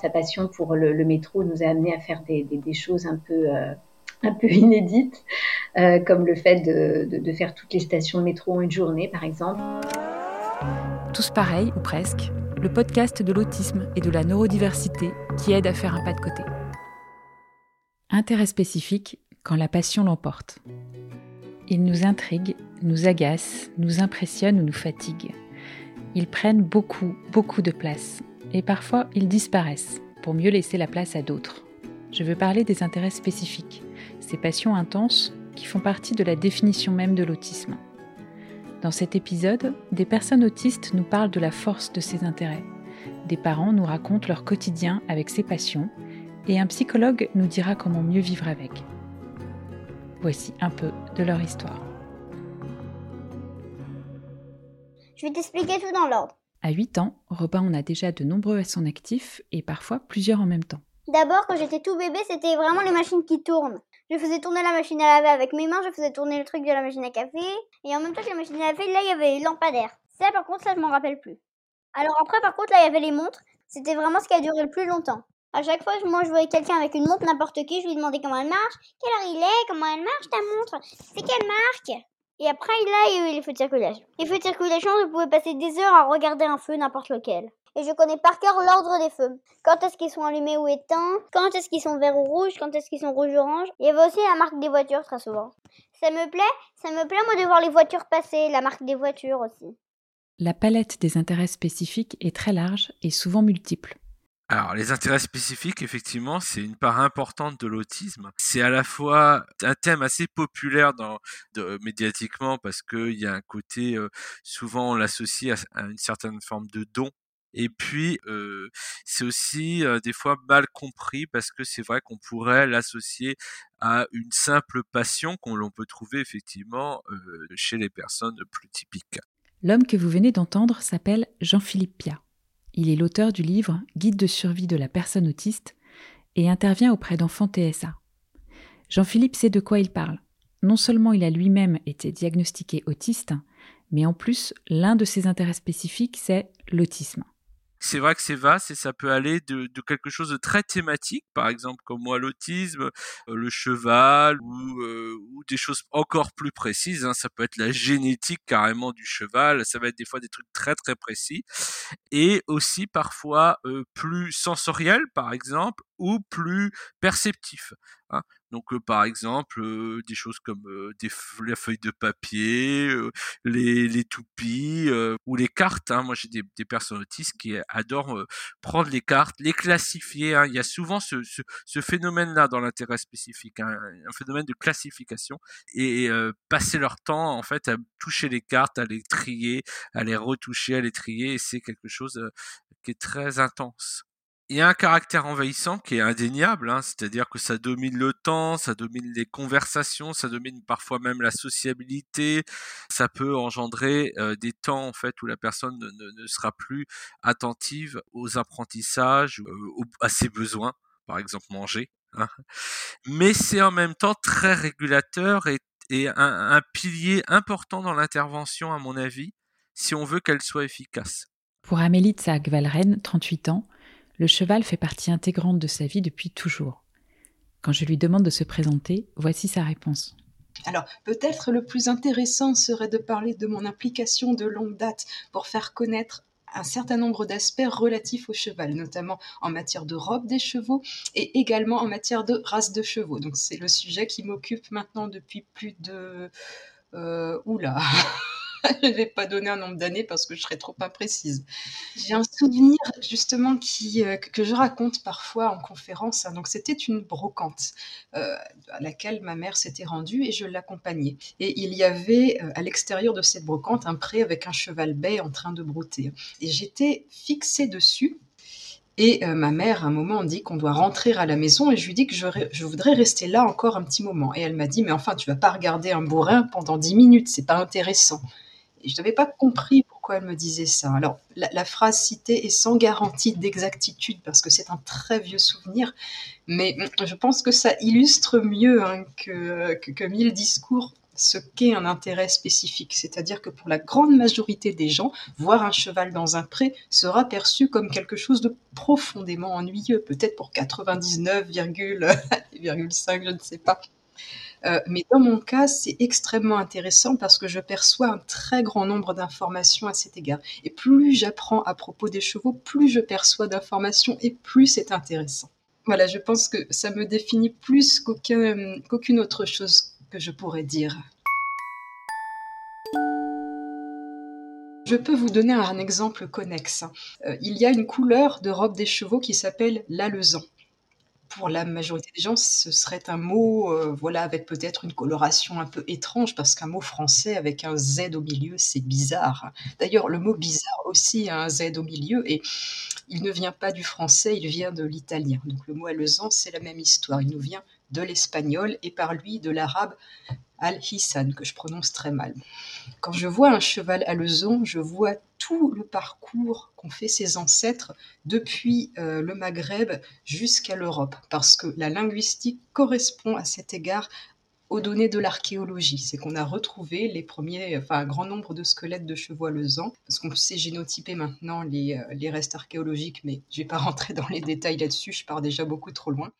Sa passion pour le, métro nous a amené à faire des, choses un peu, peu inédites, comme le fait de, de faire toutes les stations de métro en une journée, par exemple. Tous pareils, ou presque, le podcast de l'autisme et de la neurodiversité qui aide à faire un pas de côté. Intérêt spécifique quand la passion l'emporte. Ils nous intriguent, nous agacent, nous impressionnent ou nous fatiguent. Ils prennent beaucoup, beaucoup de place. Et parfois, ils disparaissent pour mieux laisser la place à d'autres. Je veux parler des intérêts spécifiques, ces passions intenses qui font partie de la définition même de l'autisme. Dans cet épisode, des personnes autistes nous parlent de la force de ces intérêts. Des parents nous racontent leur quotidien avec ces passions et un psychologue nous dira comment mieux vivre avec. Voici un peu de leur histoire. Je vais t'expliquer tout dans l'ordre. À 8 ans, Robin en a déjà de nombreux à son actif et parfois plusieurs en même temps. D'abord, quand j'étais tout bébé, c'était vraiment les machines qui tournent. Je faisais tourner la machine à laver avec mes mains, je faisais tourner le truc de la machine à café. Et en même temps que la machine à laver, là, il y avait les. Ça, par contre, ça, je m'en rappelle plus. Alors après, par contre, là, il y avait les montres. C'était vraiment ce qui a duré le plus longtemps. À chaque fois, moi, je voyais quelqu'un avec une montre, n'importe qui, je lui demandais comment elle marche, quelle heure il est, comment elle marche ta montre, c'est quelle marque? Et après, il y a eu les feux de circulation. Les feux de circulation, je pouvais passer des heures à regarder un feu, n'importe lequel et je connais par cœur l'ordre des feux. Quand est-ce qu'ils sont allumés ou éteints, quand est-ce qu'ils sont verts ou rouges, quand est-ce qu'ils sont rouges ou orange. Il y avait aussi la marque des voitures très souvent. Ça me plaît, ça me plaît moi de voir les voitures passer, la marque des voitures aussi. La palette des intérêts spécifiques est très large et souvent multiple. Alors, les intérêts spécifiques, effectivement, c'est une part importante de l'autisme. C'est à la fois un thème assez populaire dans, médiatiquement parce qu'il y a un côté, euh, souvent on l'associe à, une certaine forme de don et puis, c'est aussi des fois mal compris parce que c'est vrai qu'on pourrait l'associer à une simple passion qu'on peut trouver effectivement chez les personnes plus typiques. L'homme que vous venez d'entendre s'appelle Jean-Philippe Pia. Il est l'auteur du livre Guide de survie de la personne autiste et intervient auprès d'enfants TSA. Jean-Philippe sait de quoi il parle. Non seulement il a lui-même été diagnostiqué autiste, mais en plus, l'un de ses intérêts spécifiques, c'est l'autisme c'est vrai que c'est vaste et ça peut aller de, quelque chose de très thématique, par exemple comme moi l'autisme, euh, le cheval ou, euh, ou, des choses encore plus précises. Hein. Ça peut être la génétique carrément du cheval, ça va être des fois des trucs très très précis et aussi parfois euh, plus sensoriels, par exemple, ou plus perceptifs. Hein. Donc, par exemple, des choses comme des la feuille de papier, les, les toupies ou les cartes. Hein. Moi, j'ai des, des, personnes autistes qui adorent prendre les cartes, les classifier. Hein. Il y a souvent ce, ce, ce phénomène-là dans l'intérêt spécifique, hein, un phénomène de classification et passer leur temps en fait à toucher les cartes, à les trier, à les retoucher, à les trier. Et c'est quelque chose qui est très intense il y a un caractère envahissant qui est indéniable, hein, c'est-à-dire que ça domine le temps, ça domine les conversations, ça domine parfois même la sociabilité, ça peut engendrer euh, des temps en fait où la personne ne, sera plus attentive aux apprentissages, euh, à ses besoins, par exemple manger. Hein. Mais c'est en même temps très régulateur et, un pilier important dans l'intervention, à mon avis, si on veut qu'elle soit efficace. Pour Amélie Tsag-Valren, 38 ans, le cheval fait partie intégrante de sa vie depuis toujours. Quand je lui demande de se présenter, voici sa réponse. Alors, peut-être le plus intéressant serait de parler de mon implication de longue date pour faire connaître un certain nombre d'aspects relatifs au cheval, notamment en matière de robe des chevaux et également en matière de race de chevaux. Donc, c'est le sujet qui m'occupe maintenant depuis plus de... Euh, oula je ne vais pas donner un nombre d'années parce que je serais trop imprécise. J'ai un souvenir justement qui, euh, que je raconte parfois en conférence. Hein. Donc c'était une brocante euh, à laquelle ma mère s'était rendue et je l'accompagnais. Et il y avait euh, à l'extérieur de cette brocante un pré avec un cheval bai en train de brouter. Et j'étais fixée dessus et ma mère, à un moment, dit qu'on doit rentrer à la maison et je lui dis que je, je voudrais rester là encore un petit moment. Et elle m'a dit, mais enfin, tu vas pas regarder un bourrin pendant dix minutes, c'est pas intéressant je n'avais pas compris pourquoi elle me disait ça. Alors, la, phrase citée est sans garantie d'exactitude parce que c'est un très vieux souvenir, mais je pense que ça illustre mieux hein, que, que, mille discours ce qu'est un intérêt spécifique. C'est-à-dire que pour la grande majorité des gens, voir un cheval dans un pré sera perçu comme quelque chose de profondément ennuyeux, peut-être pour 99,5, je ne sais pas. Euh, mais dans mon cas, c'est extrêmement intéressant parce que je perçois un très grand nombre d'informations à cet égard. Et plus j'apprends à propos des chevaux, plus je perçois d'informations et plus c'est intéressant. Voilà, je pense que ça me définit plus qu'aucune autre chose que je pourrais dire. Je peux vous donner un exemple connexe. Euh, il y a une couleur de robe des chevaux qui s'appelle l'alezan pour la majorité des gens, ce serait un mot, euh, voilà, avec peut-être une coloration un peu étrange, parce qu'un mot français avec un Z au milieu, c'est bizarre. D'ailleurs, le mot bizarre aussi a un Z au milieu, et il ne vient pas du français, il vient de l'italien. Donc le mot alezan, c'est la même histoire. Il nous vient de l'espagnol et par lui de l'arabe al-Hissan, que je prononce très mal. Quand je vois un cheval alezan, je vois tout le parcours qu'ont fait ses ancêtres depuis euh, le Maghreb jusqu'à l'Europe, parce que la linguistique correspond à cet égard aux données de l'archéologie. C'est qu'on a retrouvé les premiers, enfin un grand nombre de squelettes de chevaux alezans, parce qu'on sait génotyper maintenant les, euh, les restes archéologiques, mais je ne vais pas rentrer dans les détails là-dessus, je pars déjà beaucoup trop loin.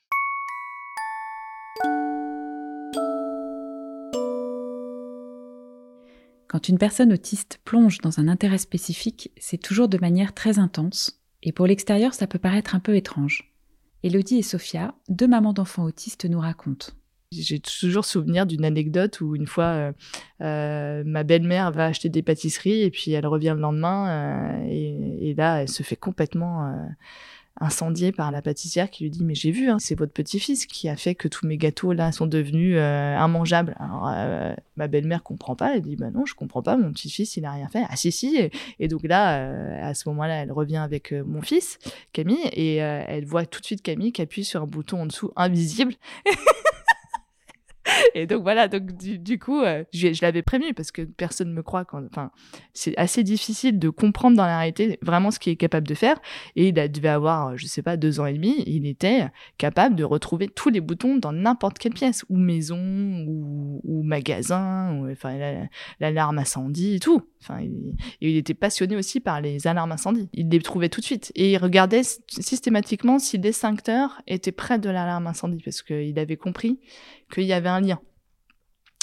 Quand une personne autiste plonge dans un intérêt spécifique, c'est toujours de manière très intense, et pour l'extérieur, ça peut paraître un peu étrange. Elodie et Sophia, deux mamans d'enfants autistes, nous racontent. J'ai toujours souvenir d'une anecdote où une fois, euh, euh, ma belle-mère va acheter des pâtisseries et puis elle revient le lendemain euh, et, et, là, elle se fait complètement incendié par la pâtissière qui lui dit mais j'ai vu hein, c'est votre petit-fils qui a fait que tous mes gâteaux là sont devenus euh, immangeables. Alors euh, ma belle-mère comprend pas elle dit bah non je comprends pas mon petit-fils il a rien fait. Ah si si. Et, donc là euh, à ce moment-là elle revient avec mon fils Camille et elle voit tout de suite Camille qui appuie sur un bouton en dessous invisible et donc voilà, donc du, coup, euh, je, l'avais prévenu parce que personne ne me croit. Enfin, c'est assez difficile de comprendre dans la réalité vraiment ce qu'il est capable de faire. Et il devait avoir, je sais pas, deux ans et demi. Il était capable de retrouver tous les boutons dans n'importe quelle pièce, ou maison, ou, magasin, ou, enfin l'alarme incendie et tout. Enfin, il, était passionné aussi par les alarmes incendie. Il les trouvait tout de suite et il regardait systématiquement si l'extincteur était près de l'alarme incendie parce qu'il avait compris qu'il y avait un lien.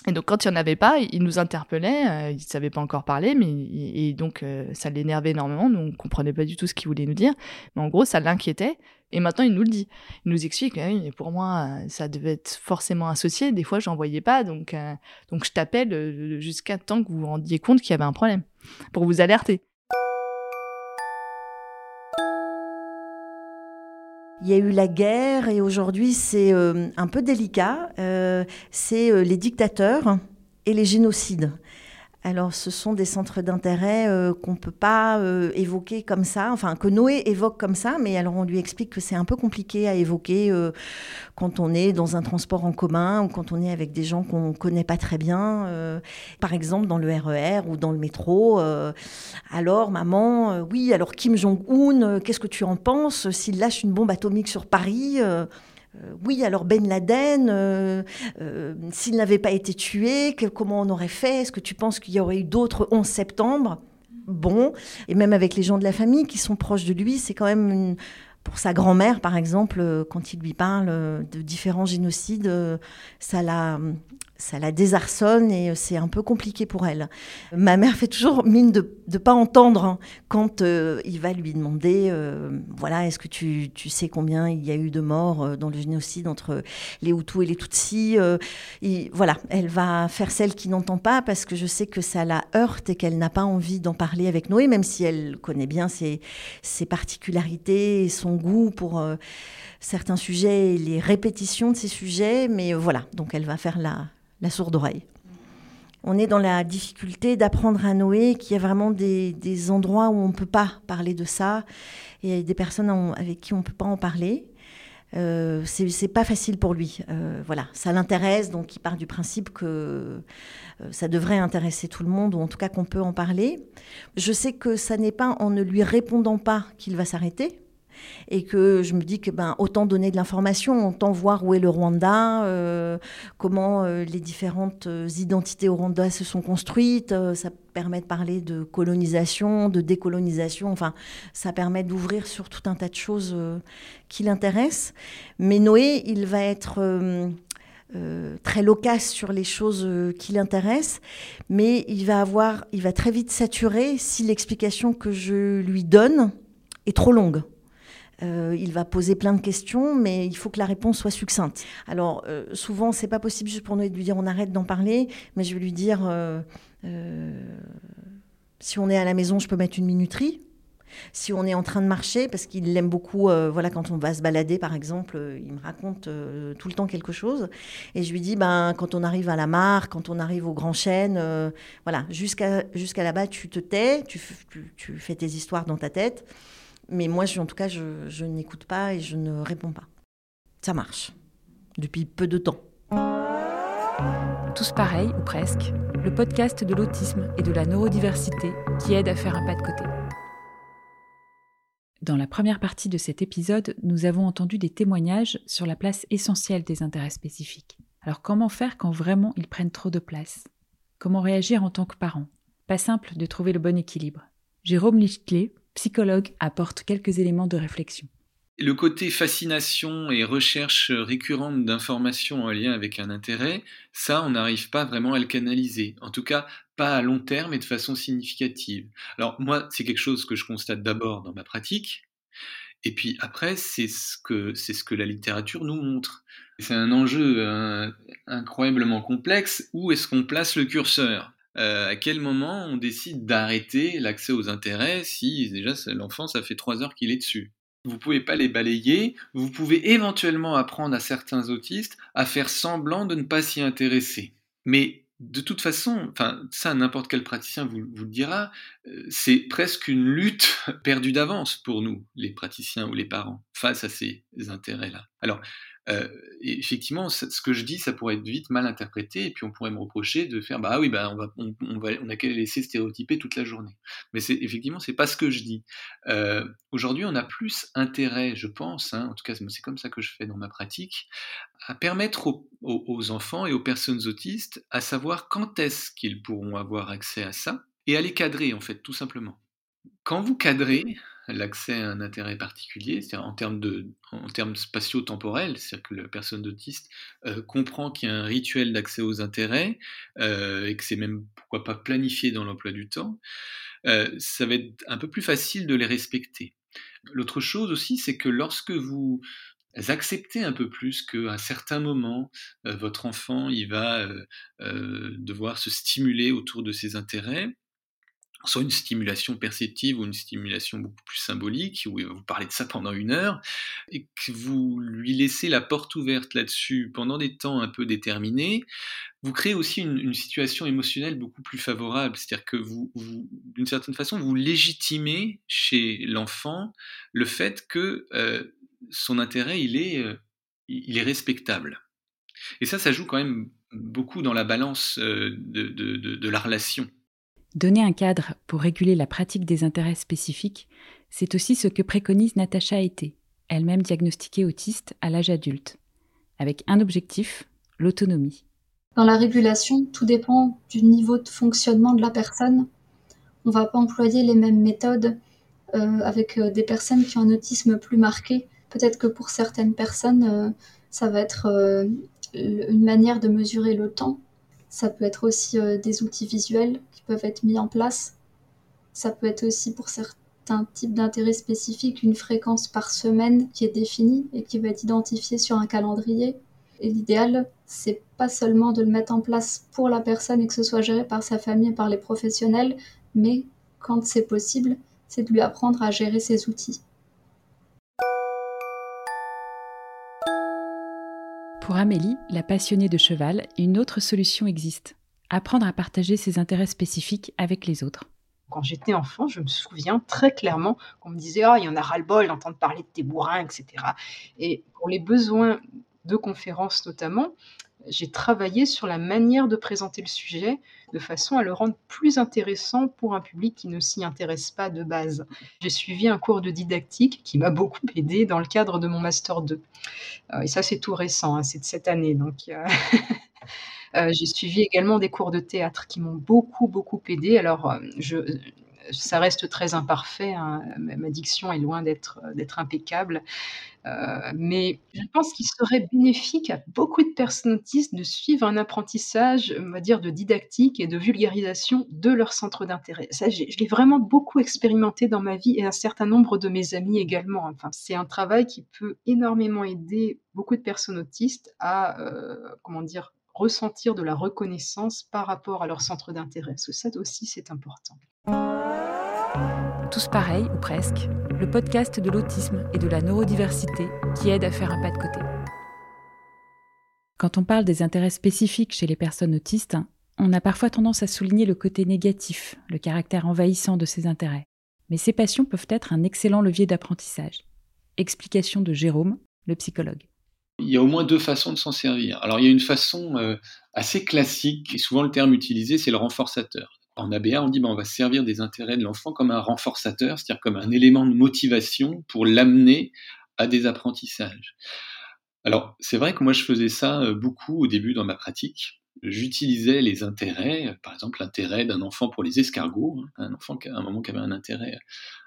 Et donc quand il n'y en avait pas, il nous interpellait, euh, il ne savait pas encore parler, mais et donc euh, ça l'énervait énormément, nous on comprenait pas du tout ce qu'il voulait nous dire, mais en gros ça l'inquiétait, et maintenant il nous le dit. Il nous explique, ah oui, pour moi ça devait être forcément associé, des fois j'en voyais pas, donc, euh, donc je t'appelle jusqu'à temps que vous vous rendiez compte qu'il y avait un problème, pour vous alerter. Il y a eu la guerre et aujourd'hui c'est euh, un peu délicat. Euh, c'est euh, les dictateurs et les génocides. Alors, ce sont des centres d'intérêt euh, qu'on ne peut pas euh, évoquer comme ça, enfin, que Noé évoque comme ça, mais alors on lui explique que c'est un peu compliqué à évoquer quand on est dans un transport en commun ou quand on est avec des gens qu'on ne connaît pas très bien, par exemple dans le RER e ou dans le métro. alors, maman, oui, alors Kim Jong-un, qu'est-ce que tu en penses s'il lâche une bombe atomique sur Paris euh, oui, alors Ben Laden, euh, euh, s'il n'avait pas été tué, comment on aurait fait? Est-ce que tu penses qu'il y aurait eu d'autres 11 septembre? Bon, et même avec les gens de la famille qui sont proches de lui, c'est quand même pour sa grand-mère, par exemple, quand il lui parle de différents génocides, ça l'a ça la désarçonne et euh, c'est un peu compliqué pour elle. Ma mère fait toujours mine de ne pas entendre hein, quand euh, il va lui demander, euh, voilà, est-ce que tu, sais combien il y a eu de morts dans le génocide entre les Hutus et les Tutsis Voilà, elle va faire celle qui n'entend pas parce que je sais que ça la heurte et qu'elle n'a pas envie d'en parler avec Noé, même si elle connaît bien ses, ses particularités et son goût pour certains sujets et les répétitions de ces sujets, mais voilà, donc elle va faire la, la sourde oreille. On est dans la difficulté d'apprendre à Noé qu'il y a vraiment des, endroits où on ne peut pas parler de ça et des personnes avec qui on ne peut pas en parler. Euh, c'est pas facile pour lui. Euh, voilà, ça l'intéresse, donc il part du principe que euh, ça devrait intéresser tout le monde, ou en tout cas qu'on peut en parler. Je sais que ça n'est pas en ne lui répondant pas qu'il va s'arrêter. Et que je me dis que ben autant donner de l'information, autant voir où est le Rwanda, euh, comment euh, les différentes euh, identités au Rwanda se sont construites. ça permet de parler de colonisation, de décolonisation. Enfin, ça permet d'ouvrir sur tout un tas de choses qui l'intéressent. Mais Noé, il va être très loquace sur les choses qui l'intéressent, mais il va avoir, il va très vite saturer si l'explication que je lui donne est trop longue. Euh, il va poser plein de questions, mais il faut que la réponse soit succincte. Alors, euh, souvent, c'est pas possible juste pour nous de lui dire on arrête d'en parler, mais je vais lui dire euh, si on est à la maison, je peux mettre une minuterie. Si on est en train de marcher, parce qu'il l'aime beaucoup, voilà, quand on va se balader, par exemple, il me raconte tout le temps quelque chose. Et je lui dis, ben, quand on arrive à la mare, quand on arrive au Grand Chêne, voilà, jusqu'à jusqu'à là-bas, tu te tais, tu, fais tes histoires dans ta tête. Mais moi, en tout cas, je, n'écoute pas et je ne réponds pas. Ça marche. Depuis peu de temps. Tous pareils, ou presque, le podcast de l'autisme et de la neurodiversité qui aide à faire un pas de côté. Dans la première partie de cet épisode, nous avons entendu des témoignages sur la place essentielle des intérêts spécifiques. Alors comment faire quand vraiment ils prennent trop de place? Comment réagir en tant que parent? Pas simple de trouver le bon équilibre. Jérôme Lichtler, psychologue apporte quelques éléments de réflexion. Le côté fascination et recherche récurrente d'informations en lien avec un intérêt, ça, on n'arrive pas vraiment à le canaliser. En tout cas, pas à long terme et de façon significative. Alors moi, c'est quelque chose que je constate d'abord dans ma pratique, et puis après, c'est ce que c'est ce que la littérature nous montre. C'est un enjeu euh, incroyablement complexe. Où est-ce qu'on place le curseur? Euh, à quel moment on décide d'arrêter l'accès aux intérêts si déjà l'enfant ça fait trois heures qu'il est dessus? Vous pouvez pas les balayer, vous pouvez éventuellement apprendre à certains autistes à faire semblant de ne pas s'y intéresser. Mais de toute façon, ça n'importe quel praticien vous, vous le dira, euh, c'est presque une lutte perdue d'avance pour nous, les praticiens ou les parents, face à ces intérêts-là. Alors, euh, effectivement, ce que je dis, ça pourrait être vite mal interprété, et puis on pourrait me reprocher de faire, bah ah oui, bah on va, on, va, on a qu'à laisser stéréotyper toute la journée. Mais c'est effectivement, c'est pas ce que je dis. Euh, Aujourd'hui, on a plus intérêt, je pense, hein, en tout cas, c'est comme ça que je fais dans ma pratique, à permettre aux, aux, aux enfants et aux personnes autistes à savoir quand est-ce qu'ils pourront avoir accès à ça, et à les cadrer, en fait, tout simplement. Quand vous cadrez, l'accès à un intérêt particulier, c'est-à-dire en termes, de, en termes spatio-temporels, c'est-à-dire que la personne autiste euh, comprend qu'il y a un rituel d'accès aux intérêts euh, et que c'est même pourquoi pas planifié dans l'emploi du temps, euh, ça va être un peu plus facile de les respecter. L'autre chose aussi, c'est que lorsque vous acceptez un peu plus qu'à certains moments, votre enfant il va devoir se stimuler autour de ses intérêts, soit une stimulation perceptive ou une stimulation beaucoup plus symbolique, où vous parler de ça pendant une heure, et que vous lui laissez la porte ouverte là-dessus pendant des temps un peu déterminés, vous créez aussi une, situation émotionnelle beaucoup plus favorable. C'est-à-dire que vous, d'une certaine façon, vous légitimez chez l'enfant le fait que euh, son intérêt, il est, euh, il est respectable. Et ça, ça joue quand même beaucoup dans la balance euh, de la relation. Donner un cadre pour réguler la pratique des intérêts spécifiques, c'est aussi ce que préconise Natacha Été, elle-même diagnostiquée autiste à l'âge adulte, avec un objectif, l'autonomie. Dans la régulation, tout dépend du niveau de fonctionnement de la personne. On ne va pas employer les mêmes méthodes euh, avec euh, des personnes qui ont un autisme plus marqué. Peut-être que pour certaines personnes, euh, ça va être une manière de mesurer le temps. Ça peut être aussi des outils visuels peuvent être mis en place. Ça peut être aussi pour certains types d'intérêts spécifiques une fréquence par semaine qui est définie et qui va être identifiée sur un calendrier. Et l'idéal, c'est pas seulement de le mettre en place pour la personne et que ce soit géré par sa famille et par les professionnels, mais quand c'est possible, c'est de lui apprendre à gérer ses outils. Pour Amélie, la passionnée de cheval, une autre solution existe apprendre à partager ses intérêts spécifiques avec les autres. Quand j'étais enfant, je me souviens très clairement qu'on me disait Ah, il y en a ras-le-bol d'entendre parler de tes bourrins, etc. Et pour les besoins de conférences notamment, j'ai travaillé sur la manière de présenter le sujet de façon à le rendre plus intéressant pour un public qui ne s'y intéresse pas de base. J'ai suivi un cours de didactique qui m'a beaucoup aidé dans le cadre de mon Master 2. Euh, et ça, c'est tout récent, hein, c'est de cette année. Donc, euh, euh, j'ai suivi également des cours de théâtre qui m'ont beaucoup, beaucoup aidé. Alors, ça reste très imparfait. Hein. Ma diction est loin d'être impeccable. Euh, mais je pense qu'il serait bénéfique à beaucoup de personnes autistes de suivre un apprentissage, on va dire, de didactique et de vulgarisation de leur centre d'intérêt. Ça, je l'ai vraiment beaucoup expérimenté dans ma vie et un certain nombre de mes amis également. Enfin, c'est un travail qui peut énormément aider beaucoup de personnes autistes à, euh, comment dire, ressentir de la reconnaissance par rapport à leur centre d'intérêt. Parce que ça aussi, c'est important. Tous pareils, ou presque, le podcast de l'autisme et de la neurodiversité qui aide à faire un pas de côté. Quand on parle des intérêts spécifiques chez les personnes autistes, on a parfois tendance à souligner le côté négatif, le caractère envahissant de ces intérêts. Mais ces passions peuvent être un excellent levier d'apprentissage. Explication de Jérôme, le psychologue. Il y a au moins deux façons de s'en servir. Alors il y a une façon euh, assez classique, et souvent le terme utilisé, c'est le renforçateur en ABA, on dit ben, on va servir des intérêts de l'enfant comme un renforçateur, c'est-à-dire comme un élément de motivation pour l'amener à des apprentissages. Alors, c'est vrai que moi, je faisais ça euh, beaucoup au début dans ma pratique. J'utilisais les intérêts, par exemple l'intérêt d'un enfant pour les escargots, hein, un enfant qui à un moment qui avait un intérêt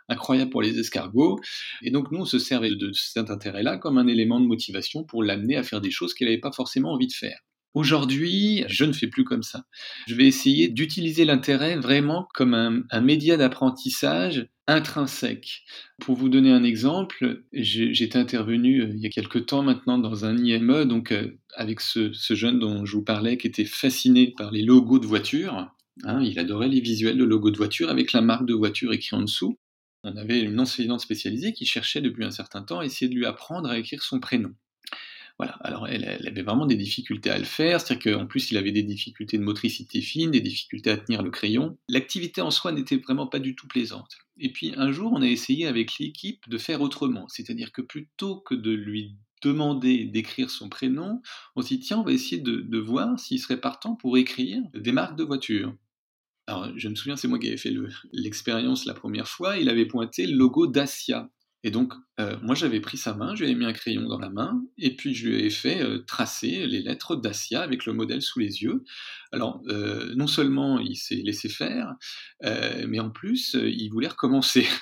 incroyable pour les escargots. Et donc, nous, on se servait de cet intérêt-là comme un élément de motivation pour l'amener à faire des choses qu'elle n'avait pas forcément envie de faire. Aujourd'hui, je ne fais plus comme ça. Je vais essayer d'utiliser l'intérêt vraiment comme un, média d'apprentissage intrinsèque. Pour vous donner un exemple, j'étais intervenu euh, il y a quelque temps maintenant dans un IME, donc euh, avec ce, jeune dont je vous parlais, qui était fasciné par les logos de voitures. Hein, il adorait les visuels de logos de voiture avec la marque de voiture écrite en dessous. On avait une enseignante spécialisée qui cherchait depuis un certain temps à essayer de lui apprendre à écrire son prénom. Voilà. Alors, elle, avait vraiment des difficultés à le faire, c'est-à-dire qu'en plus, il avait des difficultés de motricité fine, des difficultés à tenir le crayon. L'activité en soi n'était vraiment pas du tout plaisante. Et puis, un jour, on a essayé avec l'équipe de faire autrement, c'est-à-dire que plutôt que de lui demander d'écrire son prénom, on s'est dit, tiens, on va essayer de, voir s'il serait partant pour écrire des marques de voitures. Alors, je me souviens, c'est moi qui avais fait l'expérience la première fois, il avait pointé le logo Dacia. Et donc, euh, moi, j'avais pris sa main, je lui ai mis un crayon dans la main, et puis je lui ai fait euh, tracer les lettres Dacia avec le modèle sous les yeux. Alors, euh, non seulement il s'est laissé faire, mais en plus, il voulait recommencer.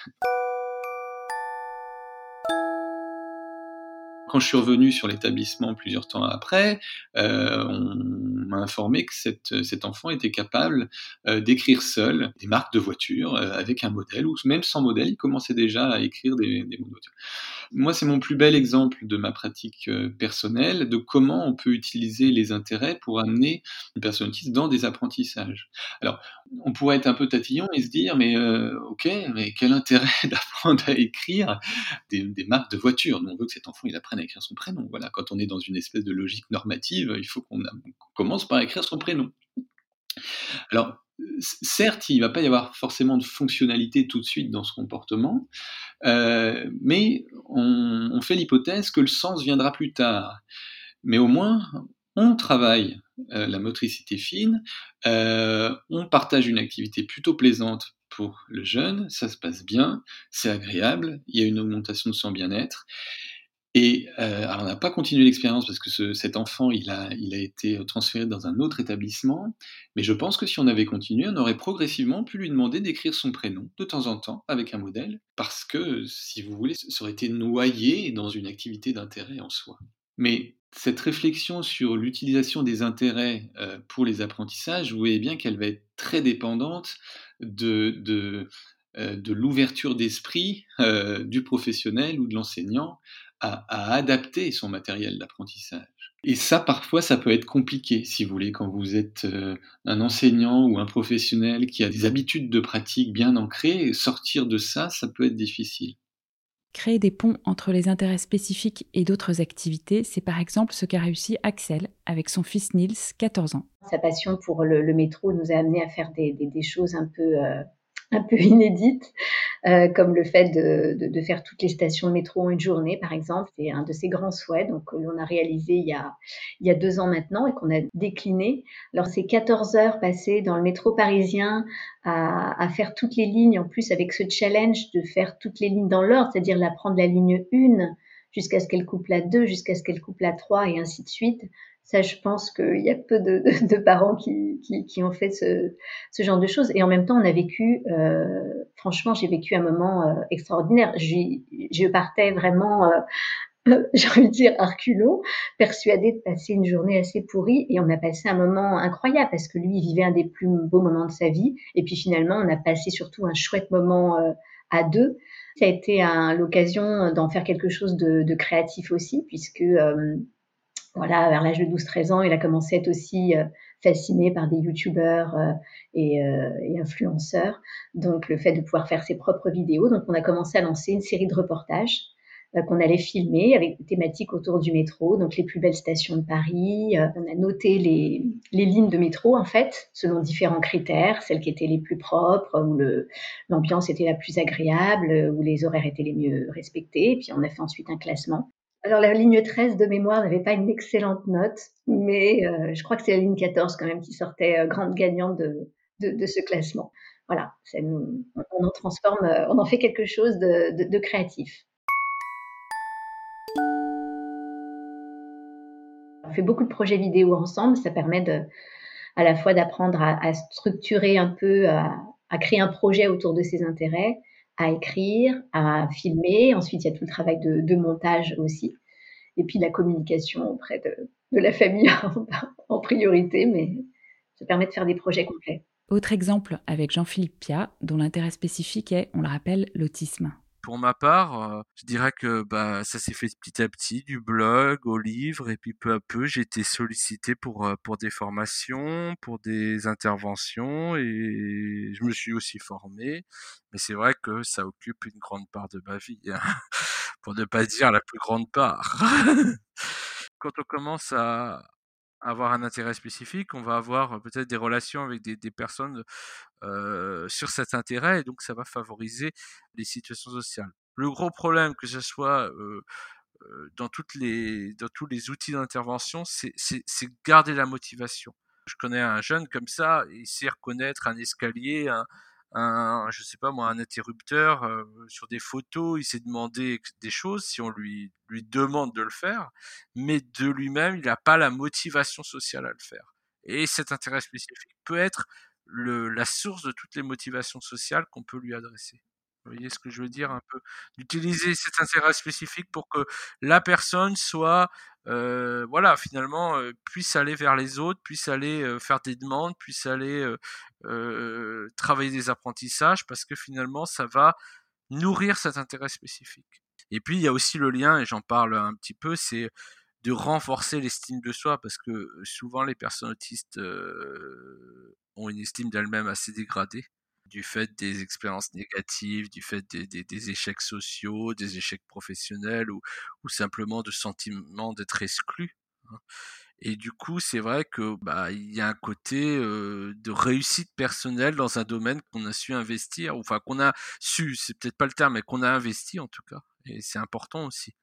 Quand je suis revenu sur l'établissement plusieurs temps après, on m'a informé que cet enfant était capable euh, d'écrire seul des marques de voitures euh, avec un modèle, ou même sans modèle, il commençait déjà à écrire des, des mots de voiture. Moi, c'est mon plus bel exemple de ma pratique personnelle, de comment on peut utiliser les intérêts pour amener une personne dans des apprentissages. Alors, on pourrait être un peu tatillon et se dire, mais ok, mais quel intérêt d'apprendre à écrire des, des marques de voitures? Nous, on veut que cet enfant il apprenne à écrire son prénom. Voilà, quand on est dans une espèce de logique normative, il faut qu'on commence par écrire son prénom. Alors, certes, il ne va pas y avoir forcément de fonctionnalité tout de suite dans ce comportement, euh, mais on, fait l'hypothèse que le sens viendra plus tard. Mais au moins, on travaille euh, la motricité fine, euh, on partage une activité plutôt plaisante pour le jeune, ça se passe bien, c'est agréable, il y a une augmentation de son bien-être, et euh, alors on n'a pas continué l'expérience parce que ce, cet enfant, il a, il a été transféré dans un autre établissement. Mais je pense que si on avait continué, on aurait progressivement pu lui demander d'écrire son prénom de temps en temps avec un modèle, parce que, si vous voulez, ça aurait été noyé dans une activité d'intérêt en soi. Mais cette réflexion sur l'utilisation des intérêts euh, pour les apprentissages, vous voyez bien qu'elle va être très dépendante de, de, euh, de l'ouverture d'esprit du professionnel ou de l'enseignant à, adapter son matériel d'apprentissage. Et ça, parfois, ça peut être compliqué, si vous voulez, quand vous êtes euh, un enseignant ou un professionnel qui a des habitudes de pratique bien ancrées, sortir de ça, ça peut être difficile. Créer des ponts entre les intérêts spécifiques et d'autres activités, c'est par exemple ce qu'a réussi Axel avec son fils Niels, 14 ans. Sa passion pour le, métro nous a amené à faire des, choses un peu, euh, un peu inédites, euh, comme le fait de, faire toutes les stations de métro en une journée, par exemple. C'est un de ses grands souhaits, donc l'on a réalisé il y a, il y a deux ans maintenant et qu'on a décliné. Alors c'est 14 heures passées dans le métro parisien à, à, faire toutes les lignes, en plus avec ce challenge de faire toutes les lignes dans l'ordre, c'est-à-dire la prendre la ligne 1 jusqu'à ce qu'elle coupe la 2, jusqu'à ce qu'elle coupe la 3 et ainsi de suite. Ça, je pense qu'il y a peu de, de, parents qui, qui, qui, ont fait ce, ce, genre de choses. Et en même temps, on a vécu, euh, franchement, j'ai vécu un moment euh, extraordinaire. Je partais vraiment, euh, j'ai envie de dire, arculot, persuadée de passer une journée assez pourrie. Et on a passé un moment incroyable parce que lui, il vivait un des plus beaux moments de sa vie. Et puis finalement, on a passé surtout un chouette moment euh, à deux. Ça a été l'occasion d'en faire quelque chose de, de, créatif aussi, puisque euh, voilà, vers l'âge de 12-13 ans, il a commencé à être aussi euh, fasciné par des youtubeurs euh, et, euh, et, influenceurs. Donc, le fait de pouvoir faire ses propres vidéos. Donc, on a commencé à lancer une série de reportages qu'on allait filmer avec des thématiques autour du métro, donc les plus belles stations de Paris. on a noté les, les, lignes de métro, en fait, selon différents critères, celles qui étaient les plus propres, où l'ambiance était la plus agréable, où les horaires étaient les mieux respectés. Et puis, on a fait ensuite un classement alors la ligne 13 de mémoire n'avait pas une excellente note, mais euh, je crois que c'est la ligne 14 quand même qui sortait euh, grande gagnante de, ce classement. Voilà, on en transforme, euh, on en fait quelque chose de, créatif. On fait beaucoup de projets vidéo ensemble, ça permet à la fois d'apprendre à, structurer un peu, à créer un projet autour de ses intérêts, à écrire, à filmer. Ensuite, il y a tout le travail de, montage aussi. Et puis la communication auprès de, de la famille en priorité, mais ça permet de faire des projets complets. Autre exemple avec Jean-Philippe Pia, dont l'intérêt spécifique est, on le rappelle, l'autisme. Pour ma part, euh, je dirais que bah, ça s'est fait petit à petit, du blog au livre, et puis peu à peu, j'ai été sollicité pour, euh, pour des formations, pour des interventions, et je me suis aussi formé. Mais c'est vrai que ça occupe une grande part de ma vie, hein, pour ne pas dire la plus grande part. Quand on commence à, avoir un intérêt spécifique, on va avoir peut-être des relations avec des, personnes euh, sur cet intérêt, et donc ça va favoriser les situations sociales. Le gros problème, que ce soit euh, dans, les, dans tous les outils d'intervention, c'est garder la motivation. Je connais un jeune comme ça, il sait reconnaître un escalier, un, un, je sais pas moi, un interrupteur euh, sur des photos, il s'est demandé des choses si on lui lui demande de le faire, mais de lui-même, il n'a pas la motivation sociale à le faire. Et cet intérêt spécifique peut être le, la source de toutes les motivations sociales qu'on peut lui adresser. Vous voyez ce que je veux dire un peu? D'utiliser cet intérêt spécifique pour que la personne soit, euh, voilà, finalement, euh, puisse aller vers les autres, puisse aller faire des demandes, puisse aller euh, travailler des apprentissages, parce que finalement, ça va nourrir cet intérêt spécifique. Et puis, il y a aussi le lien, et j'en parle un petit peu, c'est de renforcer l'estime de soi, parce que souvent les personnes autistes ont une estime d'elles-mêmes assez dégradée du fait des expériences négatives, du fait des, échecs sociaux, des échecs professionnels ou, ou simplement de sentiment d'être exclu. Et du coup, c'est vrai que bah il y a un côté de réussite personnelle dans un domaine qu'on a su investir, enfin qu'on a su, c'est peut-être pas le terme, mais qu'on a investi en tout cas. Et c'est important aussi.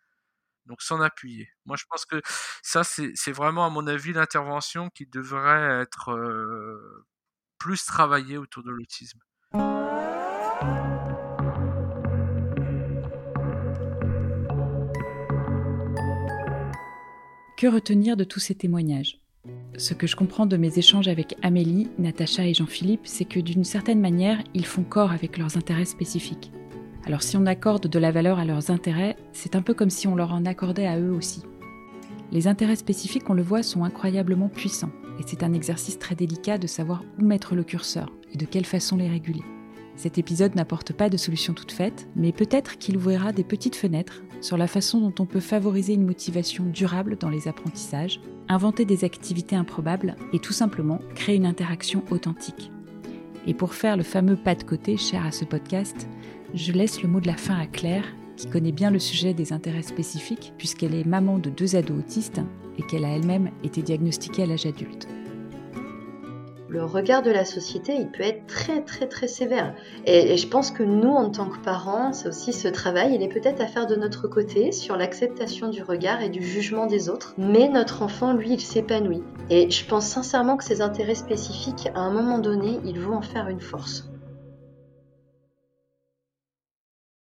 Donc s'en appuyer. Moi, je pense que ça, c'est vraiment à mon avis l'intervention qui devrait être plus travaillée autour de l'autisme. Que retenir de tous ces témoignages Ce que je comprends de mes échanges avec Amélie, Natacha et Jean-Philippe, c'est que d'une certaine manière, ils font corps avec leurs intérêts spécifiques. Alors si on accorde de la valeur à leurs intérêts, c'est un peu comme si on leur en accordait à eux aussi. Les intérêts spécifiques, on le voit, sont incroyablement puissants, et c'est un exercice très délicat de savoir où mettre le curseur et de quelle façon les réguler. Cet épisode n'apporte pas de solution toute faite, mais peut-être qu'il ouvrira des petites fenêtres sur la façon dont on peut favoriser une motivation durable dans les apprentissages, inventer des activités improbables et tout simplement créer une interaction authentique. Et pour faire le fameux pas de côté cher à ce podcast, je laisse le mot de la fin à Claire, qui connaît bien le sujet des intérêts spécifiques, puisqu'elle est maman de deux ados autistes et qu'elle a elle-même été diagnostiquée à l'âge adulte. Le regard de la société, il peut être très très très sévère. Et, je pense que nous, en tant que parents, aussi ce travail, il est peut-être à faire de notre côté sur l'acceptation du regard et du jugement des autres. Mais notre enfant, lui, il s'épanouit. Et je pense sincèrement que ces intérêts spécifiques, à un moment donné, ils vont en faire une force.